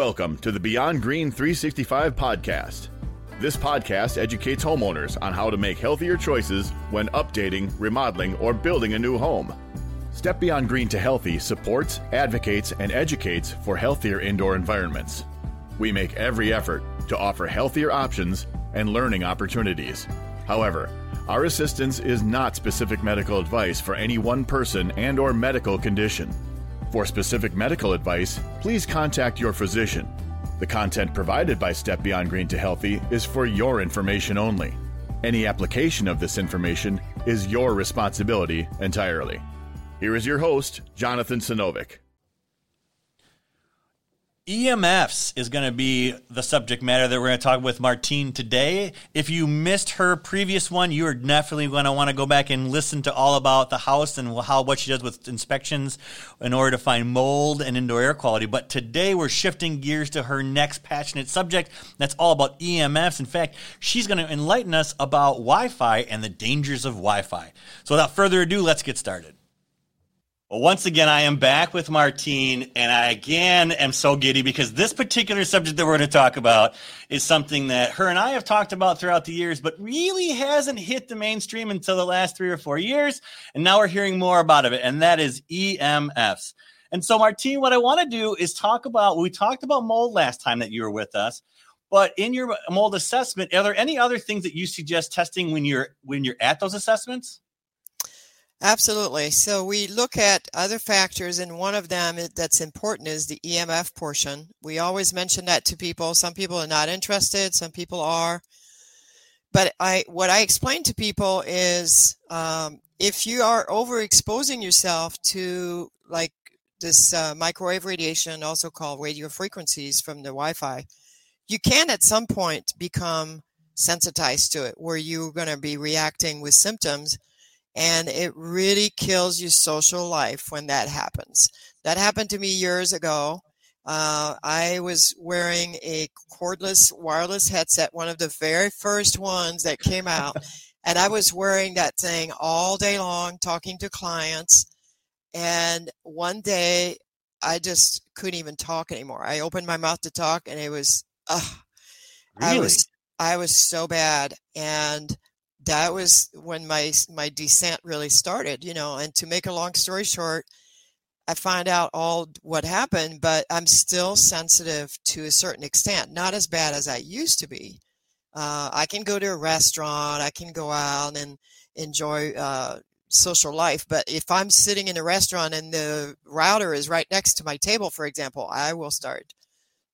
Welcome to the Beyond Green 365 podcast. This podcast educates homeowners on how to make healthier choices when updating, remodeling, or building a new home. Step Beyond Green to Healthy supports, advocates, and educates for healthier indoor environments. We make every effort to offer healthier options and learning opportunities. However, our assistance is not specific medical advice for any one person and or medical condition. For specific medical advice, please contact your physician. The content provided by Step Beyond Green to Healthy is for your information only. Any application of this information is your responsibility entirely. Here is your host, Jonathan Sinovic. EMFs is going to be the subject matter that we're going to talk with Martine today. If you missed her previous one, you are definitely going to want to go back and listen to all about the house and how what she does with inspections in order to find mold and indoor air quality. But today we're shifting gears to her next passionate subject. That's all about EMFs. In fact, she's going to enlighten us about Wi-Fi and the dangers of Wi-Fi. So without further ado, let's get started. Well, once again, I am back with Martine, and I again am so giddy because this particular subject that we're going to talk about is something that her and I have talked about throughout the years, but really hasn't hit the mainstream until the last three or four years. And now we're hearing more about it, and that is EMFs. And so, Martine, what I want to do is talk about we talked about mold last time that you were with us. But in your mold assessment, are there any other things that you suggest testing when you're when you're at those assessments? Absolutely. So we look at other factors, and one of them that's important is the EMF portion. We always mention that to people. Some people are not interested, some people are. But I, what I explain to people is, um, if you are overexposing yourself to like this uh, microwave radiation, also called radio frequencies from the Wi-Fi, you can at some point become sensitized to it, where you're going to be reacting with symptoms and it really kills your social life when that happens. That happened to me years ago. Uh, I was wearing a cordless wireless headset, one of the very first ones that came out. and I was wearing that thing all day long, talking to clients. And one day I just couldn't even talk anymore. I opened my mouth to talk and it was, uh, really? I was, I was so bad. And that was when my my descent really started you know and to make a long story short i find out all what happened but i'm still sensitive to a certain extent not as bad as i used to be. Uh, i can go to a restaurant i can go out and enjoy uh, social life but if i'm sitting in a restaurant and the router is right next to my table for example i will start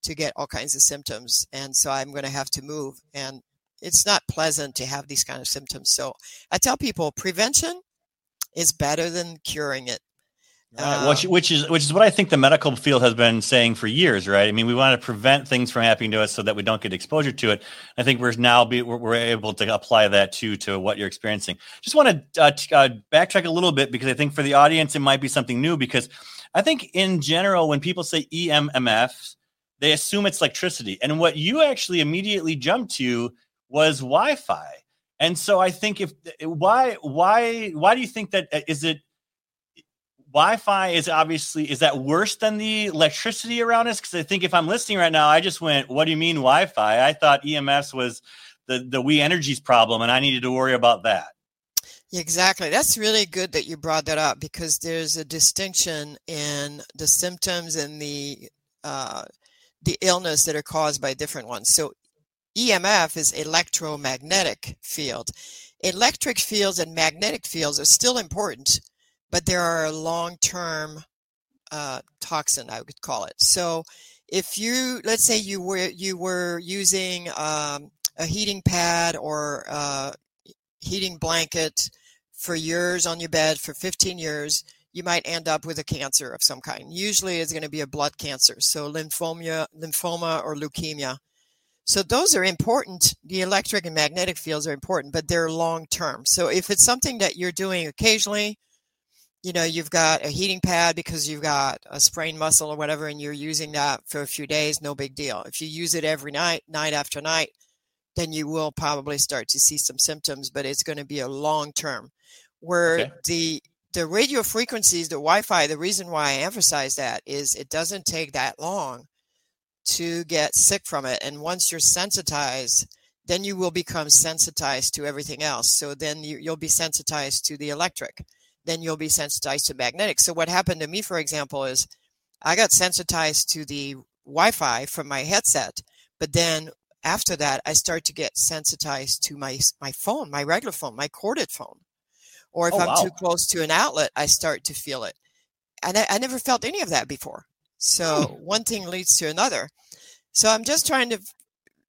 to get all kinds of symptoms and so i'm going to have to move and it's not pleasant to have these kind of symptoms. So I tell people prevention is better than curing it. Uh, which, which is which is what I think the medical field has been saying for years, right? I mean, we want to prevent things from happening to us so that we don't get exposure to it. I think we're now be, we're, we're able to apply that to to what you're experiencing. Just want to uh, t- uh, backtrack a little bit because I think for the audience it might be something new. Because I think in general, when people say EMF, they assume it's electricity, and what you actually immediately jump to was Wi-Fi. And so I think if eh, why why why do you think that eh, it Wi-Fi is obviously is that worse than the electricity around us? Because I think if I'm listening right now, I just went, "What do you mean Wi-Fi?" I thought EMF was the the We Energies problem, and I needed to worry about that. Exactly. That's really good that you brought that up because there's a distinction in the symptoms and the uh, the illness that are caused by different ones. So EMF is electromagnetic field. Electric fields and magnetic fields are still important, but there are long-term uh, toxin, I would call it. So, if you let's say you were you were using um, a heating pad or a heating blanket for years on your bed for 15 years, you might end up with a cancer of some kind. Usually, it's going to be a blood cancer, so lymphoma, lymphoma or leukemia. So those are important. The electric and magnetic fields are important, but they're long term. So if it's something that you're doing occasionally, you know, you've got a heating pad because you've got a sprained muscle or whatever, and you're using that for a few days, no big deal. If you use it every night, night after night, then you will probably start to see some symptoms, but it's going to be a long term. Where okay. the the radio frequencies, the Wi-Fi, the reason why I emphasize that is it doesn't take that long to get sick from it. And once you're sensitized, then you will become sensitized to everything else. So then you, will be sensitized to the electric. Then you'll be sensitized to magnetic. So what happened to me, for example, is I got sensitized to the Wi-Fi from my headset, but then after that, I start to get sensitized to my my phone, my regular phone, my corded phone. Or if oh, I'm wow. too close to an outlet, I start to feel it. And I, I never felt any of that before. So hmm. one thing leads to another. So I'm just trying to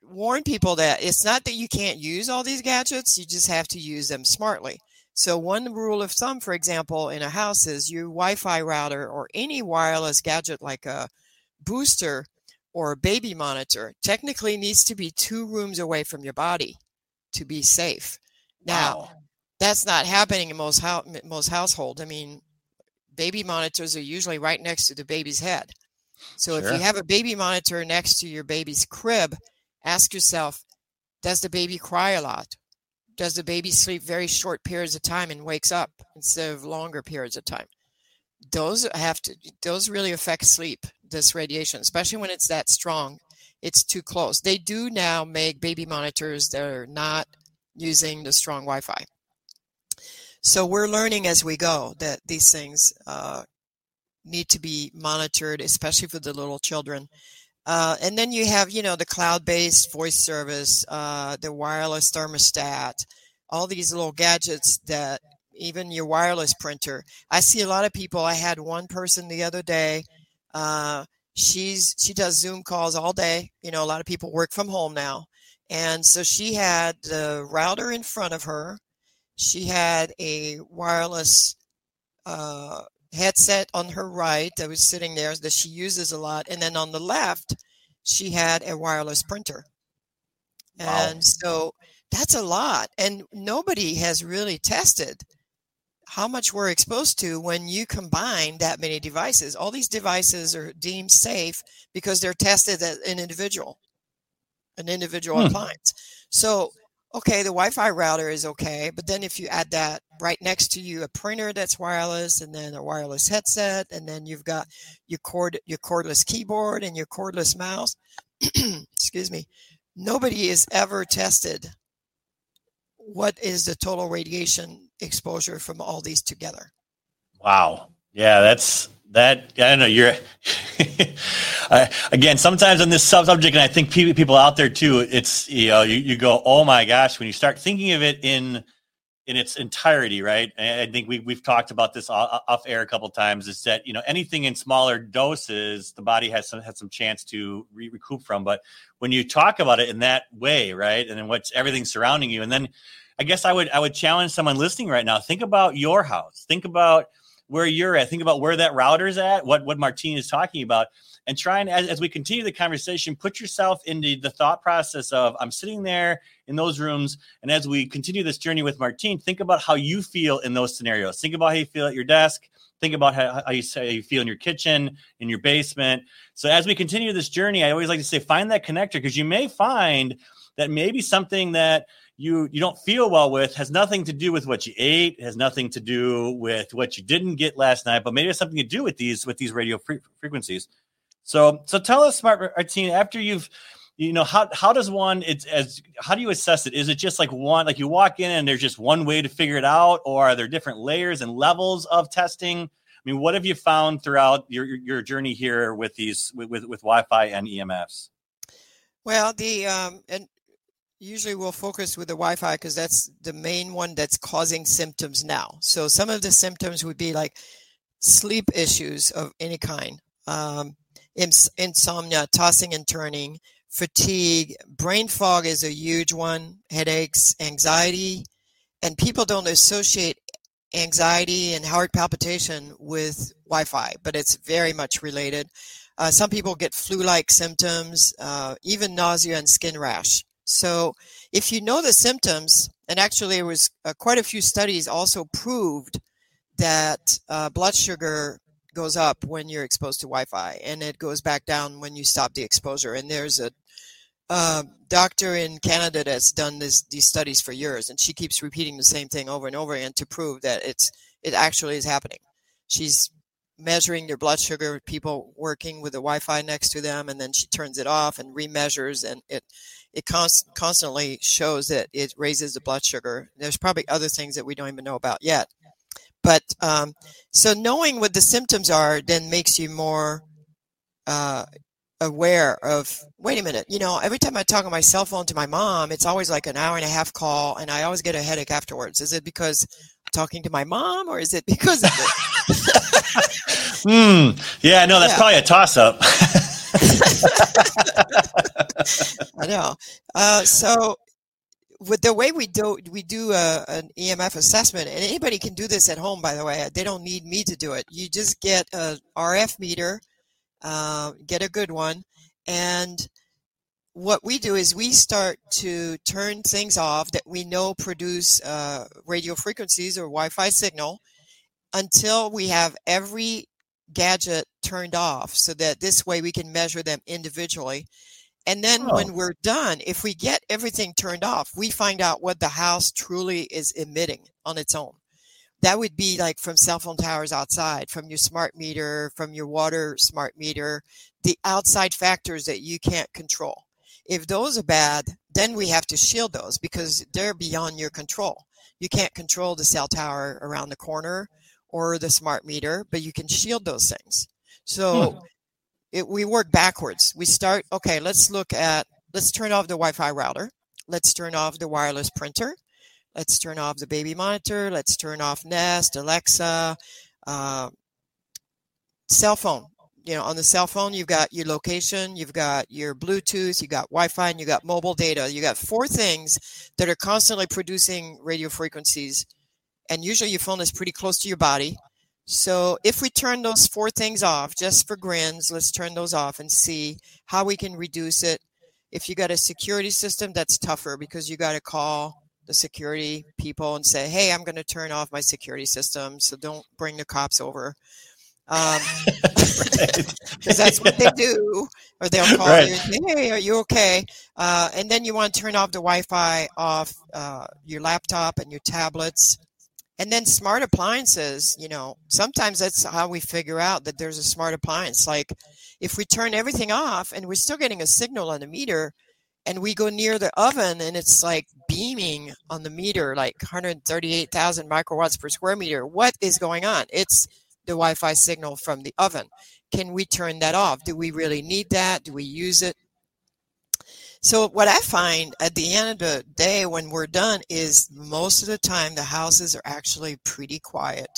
warn people that it's not that you can't use all these gadgets, you just have to use them smartly. So, one rule of thumb, for example, in a house is your Wi Fi router or any wireless gadget like a booster or a baby monitor technically needs to be two rooms away from your body to be safe. Now, wow. that's not happening in most, ho- most households. I mean, baby monitors are usually right next to the baby's head. So, sure. if you have a baby monitor next to your baby's crib, ask yourself does the baby cry a lot? Does the baby sleep very short periods of time and wakes up instead of longer periods of time? Those have to those really affect sleep, this radiation, especially when it's that strong. It's too close. They do now make baby monitors that are not using the strong Wi-Fi. So we're learning as we go that these things uh, need to be monitored, especially for the little children. Uh, and then you have, you know, the cloud-based voice service, uh, the wireless thermostat, all these little gadgets that even your wireless printer. I see a lot of people. I had one person the other day. Uh, she's she does Zoom calls all day. You know, a lot of people work from home now, and so she had the router in front of her. She had a wireless uh, headset on her right that was sitting there that she uses a lot. And then on the left, she had a wireless printer. Wow. And so that's a lot. And nobody has really tested how much we're exposed to when you combine that many devices. All these devices are deemed safe because they're tested as an individual, an individual hmm. appliance. So okay, the Wi-Fi router is okay, but then if you add that right next to you, a printer that's wireless, and then a wireless headset, and then you've got your cord, your cordless keyboard, and your cordless mouse. excuse me. Nobody has ever tested what is the total radiation exposure from all these together. Wow. Yeah, that's that. I don't know. You're again, sometimes on this sub subject, and I think people out there too, it's you know, you, you go, oh my gosh, when you start thinking of it in in its entirety, right? And I think we we've talked about this off air a couple times. Is that you know anything in smaller doses, the body has some has some chance to re- recoup from. But when you talk about it in that way, right, and then what's everything surrounding you, and then I guess I would I would challenge someone listening right now. Think about your house. Think about where you're at. Think about where that router's at. What what Martine is talking about and try and as, as, we continue the conversation put yourself into the thought process of i'm sitting there in those rooms and as we continue this journey with martine think about how you feel in those scenarios think about how you feel at your desk think about how, how you, how you feel in your kitchen in your basement so as we continue this journey i always like to say find that connector because you may find that maybe something that you you don't feel well with has nothing to do with what you ate has nothing to do with what you didn't get last night but maybe it's something to do with these with these radio fre- frequencies. So so tell us, Smart Martine, after you've you know how how does one it's as how do you assess it? Is it just like one like you walk in and there's just one way to figure it out or are there different layers and levels of testing? I mean what have you found throughout your your journey here with these with with, with wi-fi and emfs well the um and usually we'll focus with the wi-fi because that's the main one that's causing symptoms now so some of the symptoms would be like sleep issues of any kind um, ins- insomnia, tossing and turning, fatigue, brain fog is a huge one, headaches, anxiety, and people don't associate anxiety and heart palpitation with Wi-Fi, but it's very much related. Uh, some people get flu-like symptoms, uh, even nausea and skin rash. So, if you know the symptoms, and actually, there was uh, quite a few studies also proved that uh, blood sugar goes up when you're exposed to Wi-Fi, and it goes back down when you stop the exposure. And there's a uh, doctor in Canada that's done this, these studies for years, and she keeps repeating the same thing over and over again to prove that it's it actually is happening. She's measuring their blood sugar, with people working with the Wi-Fi next to them, and then she turns it off and remeasures, and it it const- constantly shows that it raises the blood sugar. There's probably other things that we don't even know about yet. But um, so knowing what the symptoms are then makes you more uh, aware of wait a minute you know every time i talk on my cell phone to my mom it's always like an hour and a half call and i always get a headache afterwards is it because i'm talking to my mom or is it because of it Hmm. yeah no that's Yeah. probably a toss-up i know. Uh, so with the way we do we do a, an emf assessment and anybody can do this at home by the way they don't need me to do it. You just get a rf meter uh, get a good one and what we do is we start to turn things off that we know produce uh, radio frequencies or Wi-Fi signal until we have every gadget turned off, so that this way we can measure them individually. And then Oh. when we're done, if we get everything turned off, we find out what the house truly is emitting on its own. That would be like from cell phone towers outside, from your smart meter, from your water smart meter, the outside factors that you can't control. If those are bad, then we have to shield those because they're beyond your control. You can't control the cell tower around the corner or the smart meter, but you can shield those things. So it, we work backwards. We start, okay, let's look at, let's turn off the Wi Fi router. Let's turn off the wireless printer. Let's turn off the baby monitor. Let's turn off Nest, Alexa, uh, cell phone. You know, on the cell phone, you've got your location, you've got your Bluetooth, you got Wi-Fi, and you got mobile data. You got four things that are constantly producing radio frequencies, and usually your phone is pretty close to your body. So if we turn those four things off, just for grins, let's turn those off and see how we can reduce it. If you got a security system, that's tougher because you got to call the security people and say, "Hey, I'm going to turn off my security system, so don't bring the cops over." Um, because that's what they do, or they'll call Right. you say, "Hey, are you okay?" Uh, and then you want to turn off the Wi-Fi off uh, your laptop and your tablets, and then smart appliances. You know, sometimes that's how we figure out that there's a smart appliance. Like if we turn everything off and we're still getting a signal on the meter, and we go near the oven and it's like beaming on the meter, like 138,000 microwatts per square meter. What is going on? It's the Wi-Fi signal from the oven. Can we turn that off? Do we really need that? Do we use it? So what I find at the end of the day when we're done is most of the time the houses are actually pretty quiet.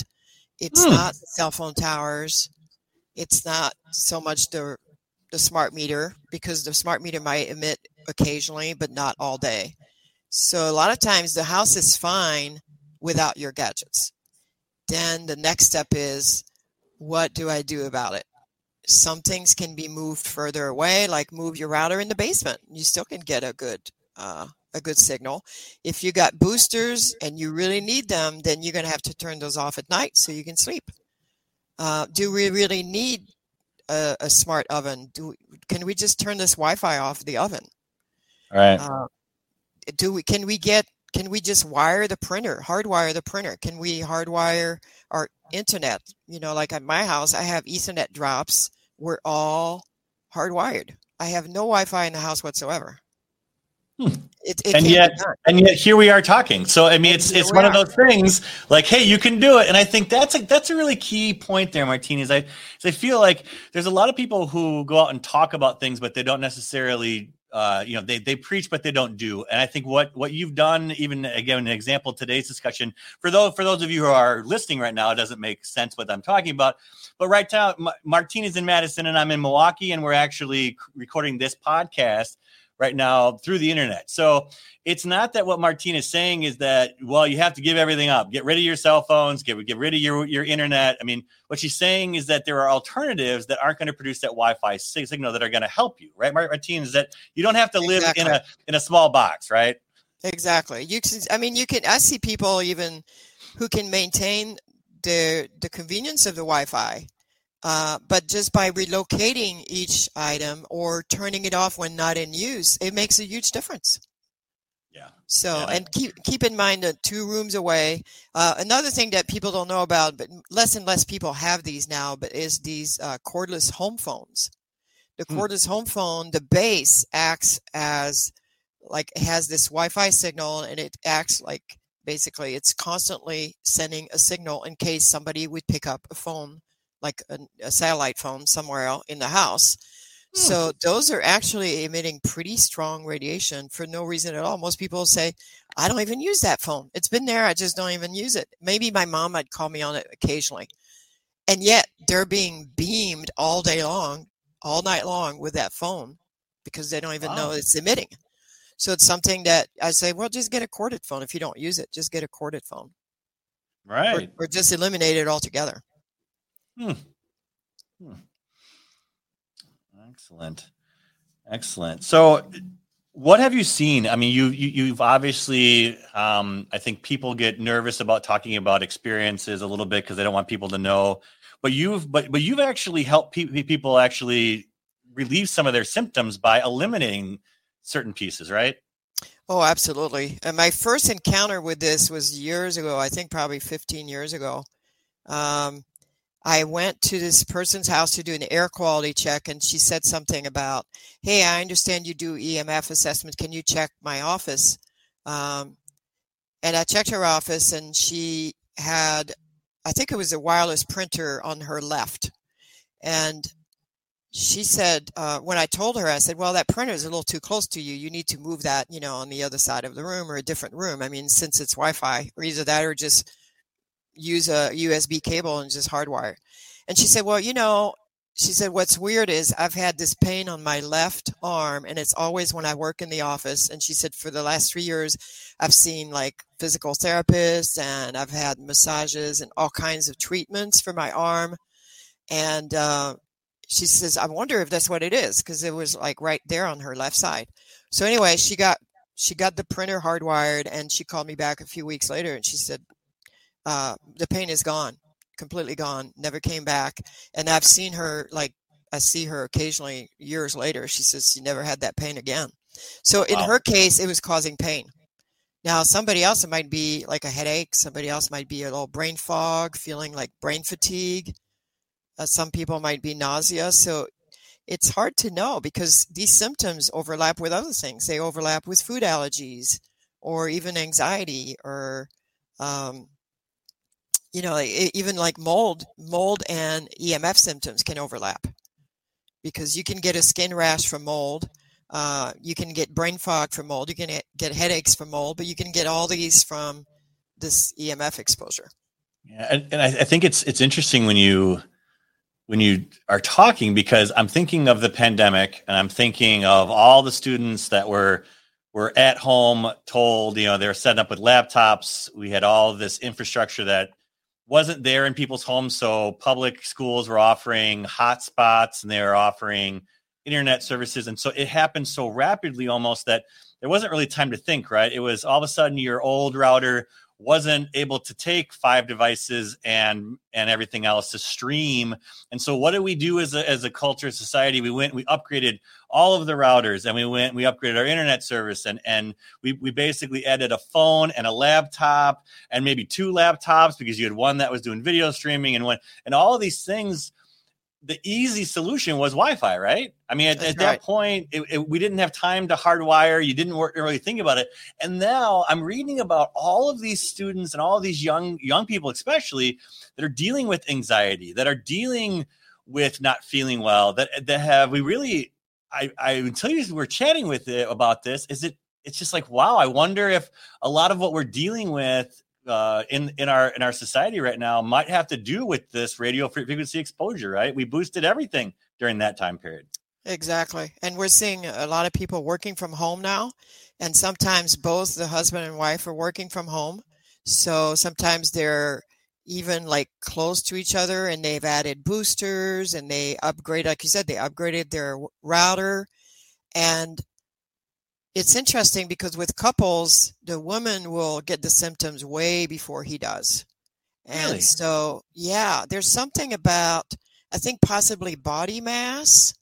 It's Hmm. not cell phone towers. It's not so much the the smart meter because the smart meter might emit occasionally but not all day. So a lot of times the house is fine without your gadgets. Then the next step is what do I do about it? Some things can be moved further away, like move your router in the basement. You still can get a good uh, a good signal. If you got boosters and you really need them, then you're going to have to turn those off at night so you can sleep. Uh, do we really need a, a smart oven? Do can we just turn this Wi-Fi off the oven? right Uh, do we can we get can we just wire the printer hardwire the printer can we hardwire our internet you know like at my house i have ethernet drops we're all hardwired i have no wi-fi in the house whatsoever Hmm. it, it And yet- and yet here we are talking. So I mean, And it's it's one of those things like, hey, you can do it, and I think that's a that's a really key point there, Martinez. I is I feel like there's a lot of people who go out and talk about things, but they don't necessarily. Uh, you know, they they preach, but they don't do. And I think what what you've done, even again, an example today's discussion for those for those of you who are listening right now, it doesn't make sense what I'm talking about. But right now, Ma- Martine's in Madison, and I'm in Milwaukee, and we're actually recording this podcast right now through the internet. So it's not that what Martine is saying is that well you have to give everything up, get rid of your cell phones, get get rid of your your internet. I mean, what she's saying is that there are alternatives that aren't going to produce that Wi-Fi signal that are going to help you, right? Mar- Martine is that you don't have to live in a in a small box, right? Exactly. You can. I mean, you can. I see people even who can maintain the the convenience of the Wi-Fi, uh, but just by relocating each item or turning it off when not in use, it makes a huge difference. Yeah. So, Yeah. and keep keep in mind that two rooms away. Uh, another thing that people don't know about, but less and less people have these now, but is these uh, cordless home phones. The Hmm. cordless home phone, the base acts as like it has this Wi-Fi signal, and it acts like basically it's constantly sending a signal in case somebody would pick up a phone, like a, a satellite phone somewhere out in the house. Hmm. So those are actually emitting pretty strong radiation for no reason at all. Most people say, I don't even use that phone. It's been there. I just don't even use it. Maybe my mom might call me on it occasionally. And yet they're being beamed all day long, all night long with that phone because they don't even know it's emitting. So it's something that I say, well, just get a corded phone. If you don't use it, just get a corded phone Right. or just eliminate it altogether. Excellent. Excellent. So, what have you seen? I mean, you, you you've obviously. Um, I think people get nervous about talking about experiences a little bit because they don't want people to know. But you've but but you've actually helped pe- people actually relieve some of their symptoms by eliminating certain pieces, right? Oh, absolutely. And my first encounter with this was years ago, I think probably 15 years ago. Um, I went to this person's house to do an air quality check, and she said something about, Hey, I understand you do EMF assessment. Can you check my office? Um, and I checked her office, and she had, I think it was a wireless printer on her left. And she said uh, when i told her i said well that printer is a little too close to you. You need to move that you know on the other side of the room or a different room. I mean since it's wi-fi or either that or just use a usb cable and just hardwire. And she said well you know she said what's weird is i've had this pain on my left arm and it's always when i work in the office. And she said for the last three years i've seen like physical therapists and i've had massages and all kinds of treatments for my arm. And uh, she says, I wonder if that's what it is because it was like right there on her left side. So anyway, she got she got the printer hardwired and she called me back a few weeks later and she said, uh, the pain is gone, completely gone, never came back. And I've seen her like I see her occasionally years later. She says she never had that pain again. So in Wow. her case, it was causing pain. Now, somebody else, it might be like a headache. Somebody else might be a little brain fog, feeling like brain fatigue. Uh, some people might be nausea. So it's hard to know because these symptoms overlap with other things. They overlap with food allergies or even anxiety or, um, you know, even like mold, mold and EMF symptoms can overlap because you can get a skin rash from mold. Uh, you can get brain fog from mold. You can get- get headaches from mold, but you can get all these from this EMF exposure. Yeah, and, and I, I think it's it's interesting when you when you are talking because I'm thinking of the pandemic and I'm thinking of all the students that were were at home told you know they're setting up with laptops. We had all this infrastructure that wasn't there in people's homes, so public schools were offering hotspots and they were offering internet services, and so it happened so rapidly almost that there wasn't really time to think. Right? It was all of a sudden your old router wasn't able to take five devices and and everything else to stream. And so what did we do as a, as a culture society? We went we upgraded all of the routers and we went we upgraded our internet service and and we, we basically added a phone and a laptop and maybe two laptops because you had one that was doing video streaming and one and all of these things the easy solution was Wi-Fi, right? I mean, at, at that right. point, it, it- we didn't have time to hardwire. You didn't really think about it. And now I'm reading about all of these students and all of these young young people, especially that are dealing with anxiety, that are dealing with not feeling well, that that have we really. I I until you were chatting with it about this, is it? It's just like wow. I wonder if a lot of what we're dealing with uh, in in our in our society right now might have to do with this radio frequency exposure. Right, we boosted everything during that time period. Exactly. And we're seeing a lot of people working from home now. And sometimes both the husband and wife are working from home. So sometimes they're even like close to each other and they've added boosters and they upgrade, like you said, they upgraded their router. And it's interesting because with couples, the woman will get the symptoms way before he does. And Really? so, yeah, there's something about, I think possibly body mass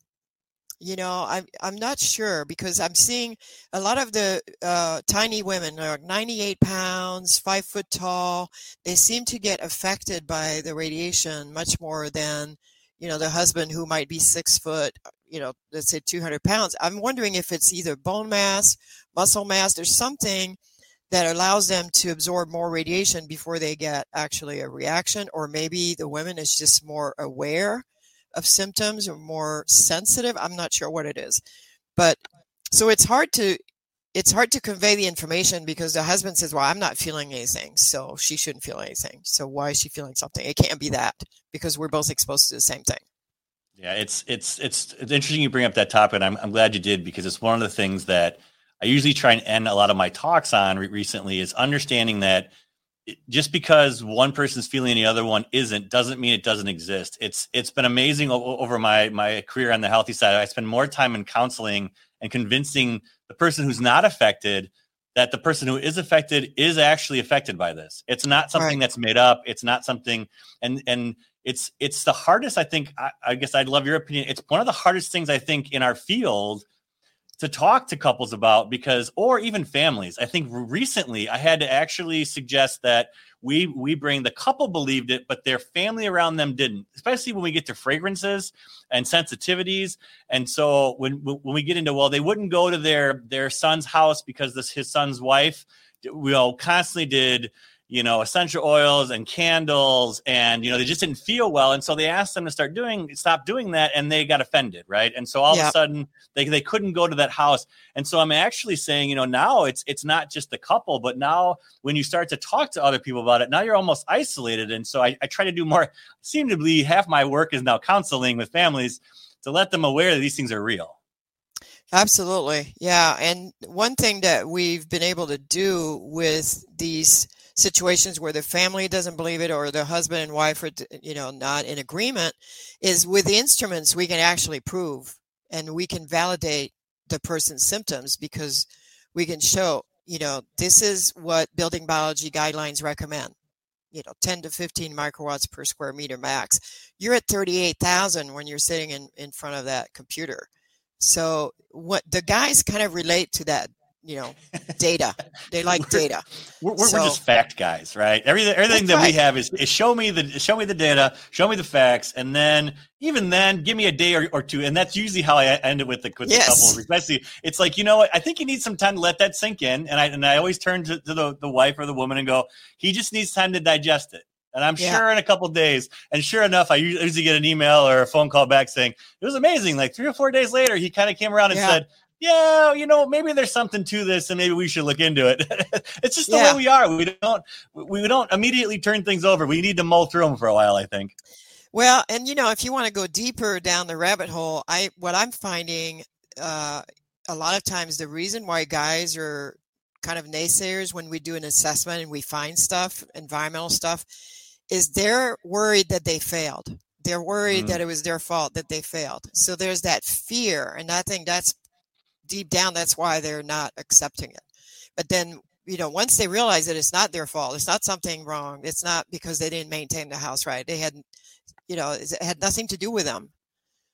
You know, I'm I'm not sure because I'm seeing a lot of the uh, tiny women, are 98 pounds, five foot tall. They seem to get affected by the radiation much more than, you know, the husband who might be six foot, you know, let's say 200 pounds. I'm wondering if it's either bone mass, muscle mass. There's something that allows them to absorb more radiation before they get actually a reaction, or maybe the women is just more aware of symptoms or more sensitive. I'm not sure what it is. But so it's hard to it's hard to convey the information because the husband says, "Well, I'm not feeling anything, so she shouldn't feel anything. So why is she feeling something? It can't be that because we're both exposed to the same thing." Yeah, it's it's it's it's interesting you bring up that topic. And I'm I'm glad you did because it's one of the things that I usually try and end a lot of my talks on recently is understanding that just because one person's feeling the other one isn't doesn't mean it doesn't exist. It's it's been amazing over my my career on the healthy side. I spend more time in counseling and convincing the person who's not affected that the person who is affected is actually affected by this. It's not something right. that's made up. It's not something and and it's it's the hardest I think I, I guess I'd love your opinion. It's one of the hardest things I think in our field to talk to couples about because or even families i think recently i had to actually suggest that we we bring the couple believed it but their family around them didn't especially when we get to fragrances and sensitivities and so when when we get into well they wouldn't go to their their son's house because this his son's wife we all constantly did you know, essential oils and candles, and you know, they just didn't feel well, and so they asked them to start doing, stop doing that, and they got offended, right? And so all yep. of a sudden, they they couldn't go to that house, and so I'm actually saying, you know, now it's it's not just the couple, but now when you start to talk to other people about it, now you're almost isolated, and so I, I try to do more. Seem to be half my work is now counseling with families to let them aware that these things are real. Absolutely. Yeah. And one thing that we've been able to do with these situations where the family doesn't believe it or the husband and wife are you know not in agreement is with instruments we can actually prove and we can validate the person's symptoms because we can show you know this is what building biology guidelines recommend. You know 10 to 15 microwatts per square meter max. You're at 38,000 when you're sitting in in front of that computer. So what the guys kind of relate to that you know data they like data we're, we're, so, we're, just fact guys right everything everything that right. we have is, is show me the show me the data show me the facts and then even then give me a day or, or two and that's usually how i end it with the with yes. the couple especially it's like you know what i think you need some time to let that sink in and i and i always turn to, to the, the wife or the woman and go he just needs time to digest it and I'm yeah. sure in a couple days, and sure enough, I usually get an email or a phone call back saying it was amazing. Like three or four days later, he kind of came around and yeah. said, yeah, you know, maybe there's something to this, and maybe we should look into it. it's just the yeah. way we are. We don't we don't immediately turn things over. We need to mull through them for a while. I think. Well, and you know, if you want to go deeper down the rabbit hole, I what I'm finding uh, a lot of times the reason why guys are kind of naysayers when we do an assessment and we find stuff, environmental stuff, is they're worried that they failed. They're worried mm. that it was their fault that they failed. So there's that fear, and I think that's deep down that's why they're not accepting it. But then you know once they realize that it's not their fault it's not something wrong it's not because they didn't maintain the house right they had you know it had nothing to do with them.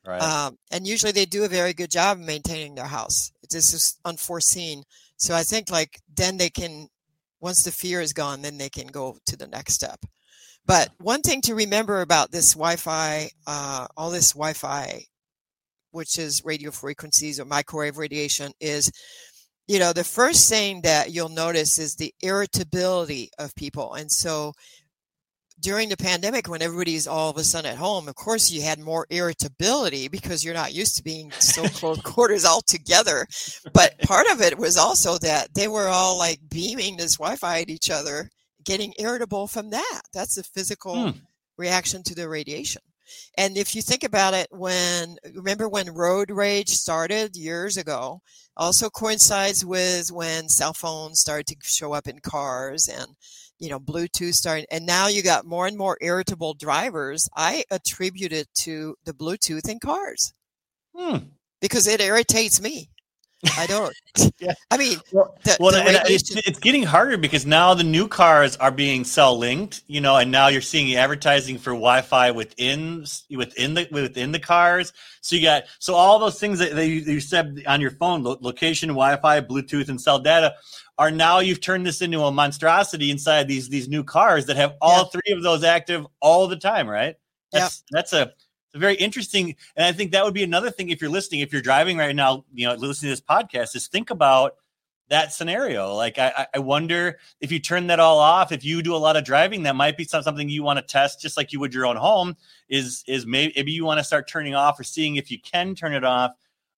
Right. um, and usually they do a very good job of maintaining their house. It's just unforeseen. So i think like then they can once the fear is gone then they can go to the next step. But one thing to remember about this wi-fi uh, all this wi-fi which is radio frequencies or microwave radiation, is you know the first thing that you'll notice is the irritability of people. And so during the pandemic when everybody's all of a sudden at home of course you had more irritability because you're not used to being so close quarters all together. But part of it was also that they were all like beaming this wi-fi at each other getting irritable from that. That's a physical hmm. reaction to the radiation and if you think about it, when remember when road rage started years ago, also coincides with when cell phones started to show up in cars and you know Bluetooth started, and now you got more and more irritable drivers. I attribute it to the Bluetooth in cars hmm. because it irritates me. I don't. yeah. I mean, well, the, well the it's, it's, getting harder because now the new cars are being cell linked, you know, and now you're seeing advertising for Wi-Fi within within the within the cars. So you got so all those things that, you, you, said on your phone, location, Wi-Fi, Bluetooth, and cell data, are now you've turned this into a monstrosity inside these these new cars that have all yeah. three of those active all the time, right? That's yeah. that's a very interesting. And I think that would be another thing if you're listening, if you're driving right now, you know, listening to this podcast, is think about that scenario. Like, I, I wonder if you turn that all off, if you do a lot of driving, that might be something you want to test, just like you would your own home. Is is maybe, maybe you want to start turning off or seeing if you can turn it off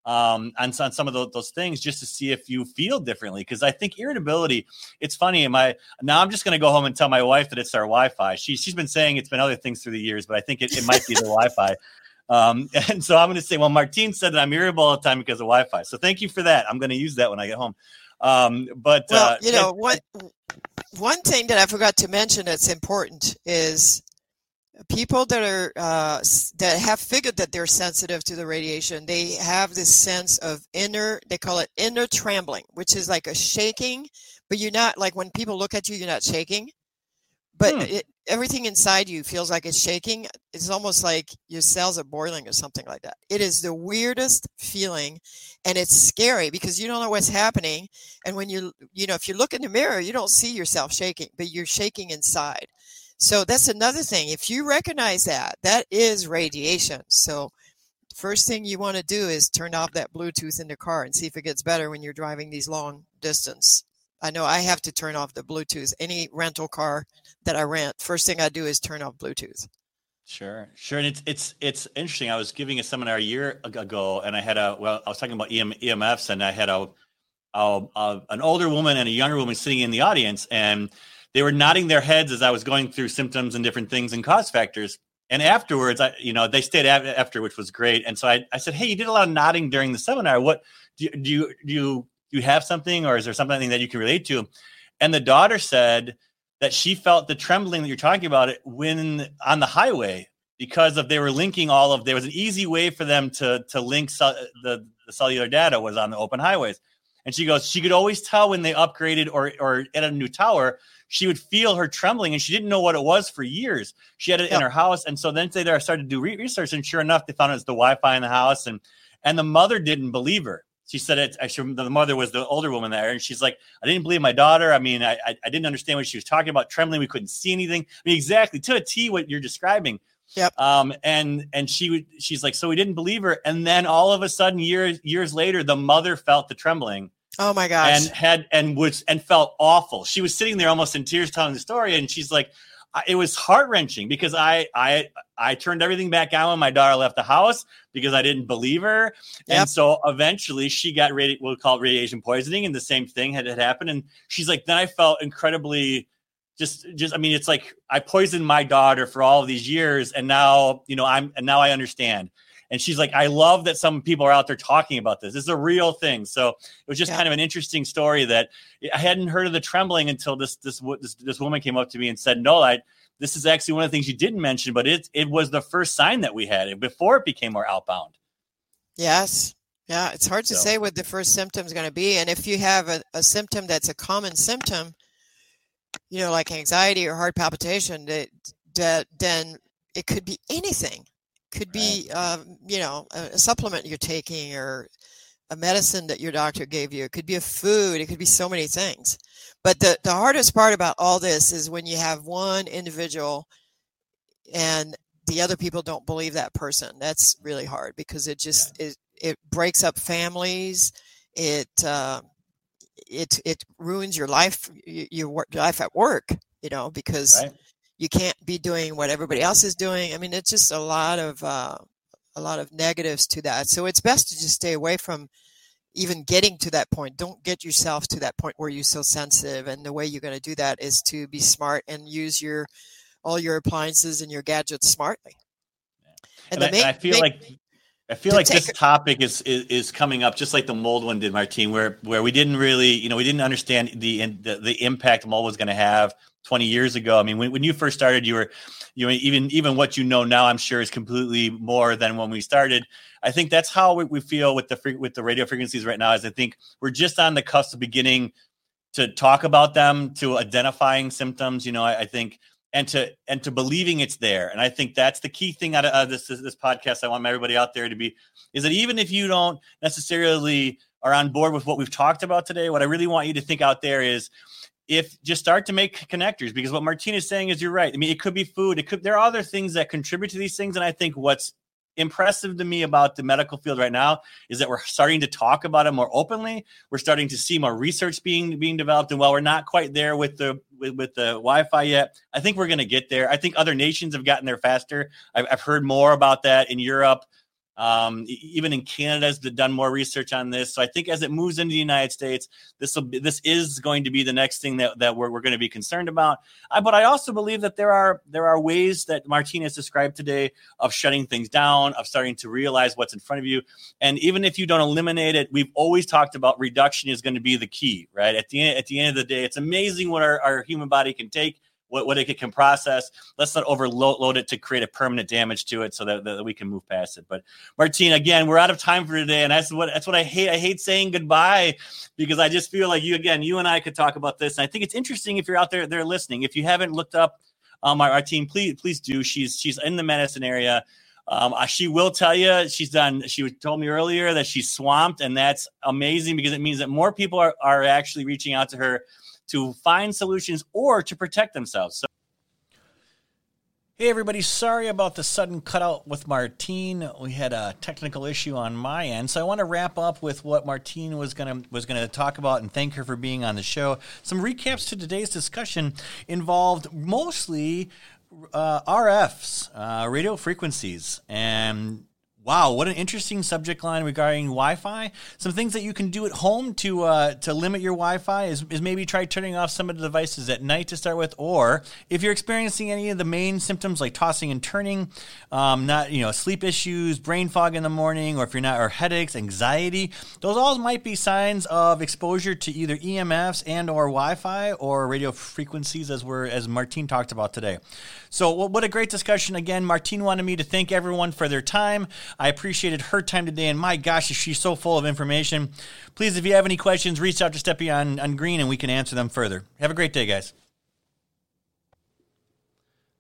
um, on, on some of those, those things just to see if you feel differently. Because I think irritability, it's funny. My now I'm just going to go home and tell my wife that it's our Wi-Fi. She she's been saying it's been other things through the years, but I think it, it might be the Wi-Fi. Um, and so I'm going to say, well, Martine said that I'm irritable all the time because of Wi-Fi. So thank you for that. I'm going to use that when I get home. Um, but well, uh, you know, what one thing that I forgot to mention that's important is people that are uh, that have figured that they're sensitive to the radiation. They have this sense of inner. They call it inner trembling, which is like a shaking, but you're not like when people look at you, you're not shaking but hmm. it, everything inside you feels like it's shaking. It's almost like your cells are boiling or something like that. It is the weirdest feeling and it's scary because you don't know what's happening. And when you, you know, if you look in the mirror, you don't see yourself shaking, but you're shaking inside. So that's another thing. If you recognize that, that is radiation. So first thing you want to do is turn off that Bluetooth in the car and see if it gets better when you're driving these long distance. I know I have to turn off the Bluetooth. Any rental car that I rent, first thing I do is turn off Bluetooth. Sure, sure, and it's it's it's interesting. I was giving a seminar a year ago, and I had a well, I was talking about EM, EMFs, and I had a, a, a an older woman and a younger woman sitting in the audience, and they were nodding their heads as I was going through symptoms and different things and cause factors. And afterwards, I you know they stayed after, which was great. And so I, I said, hey, you did a lot of nodding during the seminar. What do you, do you do you do you have something, or is there something that you can relate to? And the daughter said that she felt the trembling that you're talking about it when on the highway because of they were linking all of there was an easy way for them to to link the, the cellular data was on the open highways and she goes she could always tell when they upgraded or or at a new tower she would feel her trembling and she didn't know what it was for years. She had it in her house and so then they started to do research and sure enough they found it was the wi-fi in the house and and the mother didn't believe her. She said it actually the mother was the older woman there and she's like i didn't believe my daughter. I mean i i, didn't understand what she was talking about trembling we couldn't see anything. I mean exactly to a t what you're describing. Yep. Um and and she would she's like so we didn't believe her. And then all of a sudden years years later the mother felt the trembling oh my gosh and had and was and felt awful she was sitting there almost in tears telling the story and she's like it was heart wrenching because I I I turned everything back on when my daughter left the house because I didn't believe her, yep. and so eventually she got radi- we'll call it radiation poisoning, and the same thing had, had happened. And she's like, then I felt incredibly just just I mean, it's like I poisoned my daughter for all of these years, and now you know I'm and now I understand. And she's like, I love that some people are out there talking about this. This is a real thing. So it was just yeah. kind of an interesting story that I hadn't heard of the trembling until this this this, this woman came up to me and said, "No, I." This is actually one of the things you didn't mention, but it it was the first sign that we had before it became more outbound. Yes, yeah, it's hard to so. say what the first symptom is going to be. And if you have a, a, symptom that's a common symptom, you know, like anxiety or heart palpitation, that, that then it could be anything could be uh, you know a, supplement you're taking or a medicine that your doctor gave you. It could be a food. It could be so many things. But the, the hardest part about all this is when you have one individual and the other people don't believe that person. That's really hard because it just yeah. it, it breaks up families. It uh, it it ruins your life your life at work you know because right you can't be doing what everybody else is doing. I mean, it's just a lot of uh, a lot of negatives to that. So it's best to just stay away from even getting to that point. Don't get yourself to that point where you're so sensitive. And the way you're going to do that is to be smart and use your all your appliances and your gadgets smartly. And, and I, main, I, feel main, like I feel like this topic is, is, is coming up just like the mold one did, Martine, where where we didn't really, you know, we didn't understand the the, the impact mold was going to have 20 years ago. I mean, when, when you first started, you were, you know, even even what you know now, I'm sure is completely more than when we started. I think that's how we, we feel with the with the radio frequencies right now. Is I think we're just on the cusp of beginning to talk about them, to identifying symptoms. You know, I, I think and to and to believing it's there. And I think that's the key thing out of uh, this this podcast. I want everybody out there to be is that even if you don't necessarily are on board with what we've talked about today, what I really want you to think out there is if just start to make connectors because what Martine is saying is you're right. I mean, it could be food, it could there are other things that contribute to these things, and I think what's impressive to me about the medical field right now is that we're starting to talk about it more openly. We're starting to see more research being being developed, and while we're not quite there with the with, with the Wi-Fi yet, I think we're going to get there. I think other nations have gotten there faster. I've, I've heard more about that in Europe. Um, even in Canada has done more research on this. So I think as it moves into the United States, this will be, this is going to be the next thing that, that we're, we're going to be concerned about. Uh, but I also believe that there are there are ways that Martine's described today of shutting things down, of starting to realize what's in front of you. And even if you don't eliminate it, we've always talked about reduction is going to be the key, right? At the end, at the end of the day, it's amazing what our, our human body can take what, what it can process. Let's not overload it to create a permanent damage to it so that, that we can move past it. But Martine, again, we're out of time for today. And that's what that's what I hate. I hate saying goodbye because I just feel like you again, you and I could talk about this. And I think it's interesting if you're out there there listening. If you haven't looked up um, our, our team, please please do. She's she's in the medicine area. Um, she will tell you she's done. She told me earlier that she's swamped, and that's amazing because it means that more people are, are actually reaching out to her to find solutions or to protect themselves. So- Hey everybody, sorry about the sudden cutout with Martine. We had a technical issue on my end, so I want to wrap up with what Martine was gonna was gonna talk about and thank her for being on the show. Some recaps to today's discussion involved mostly uh, RFs, uh, radio frequencies, and Wow, what an interesting subject line regarding Wi-Fi. Some things that you can do at home to uh, to limit your Wi-Fi is, is maybe try turning off some of the devices at night to start with, or if you're experiencing any of the main symptoms like tossing and turning, um, not you know sleep issues, brain fog in the morning, or if you're not or headaches, anxiety, those all might be signs of exposure to either EMFs and or Wi-Fi or radio frequencies, as we're as Martine talked about today. So, what a great discussion again. Martine wanted me to thank everyone for their time. I appreciated her time today, and my gosh, is she so full of information. Please, if you have any questions, reach out to Step Beyond, on Green and we can answer them further. Have a great day, guys.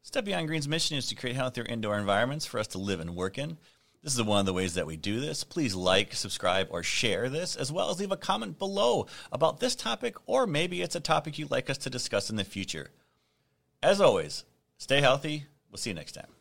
Step Beyond Green's mission is to create healthier indoor environments for us to live and work in. This is one of the ways that we do this. Please like, subscribe, or share this, as well as leave a comment below about this topic, or maybe it's a topic you'd like us to discuss in the future. As always, stay healthy. We'll see you next time.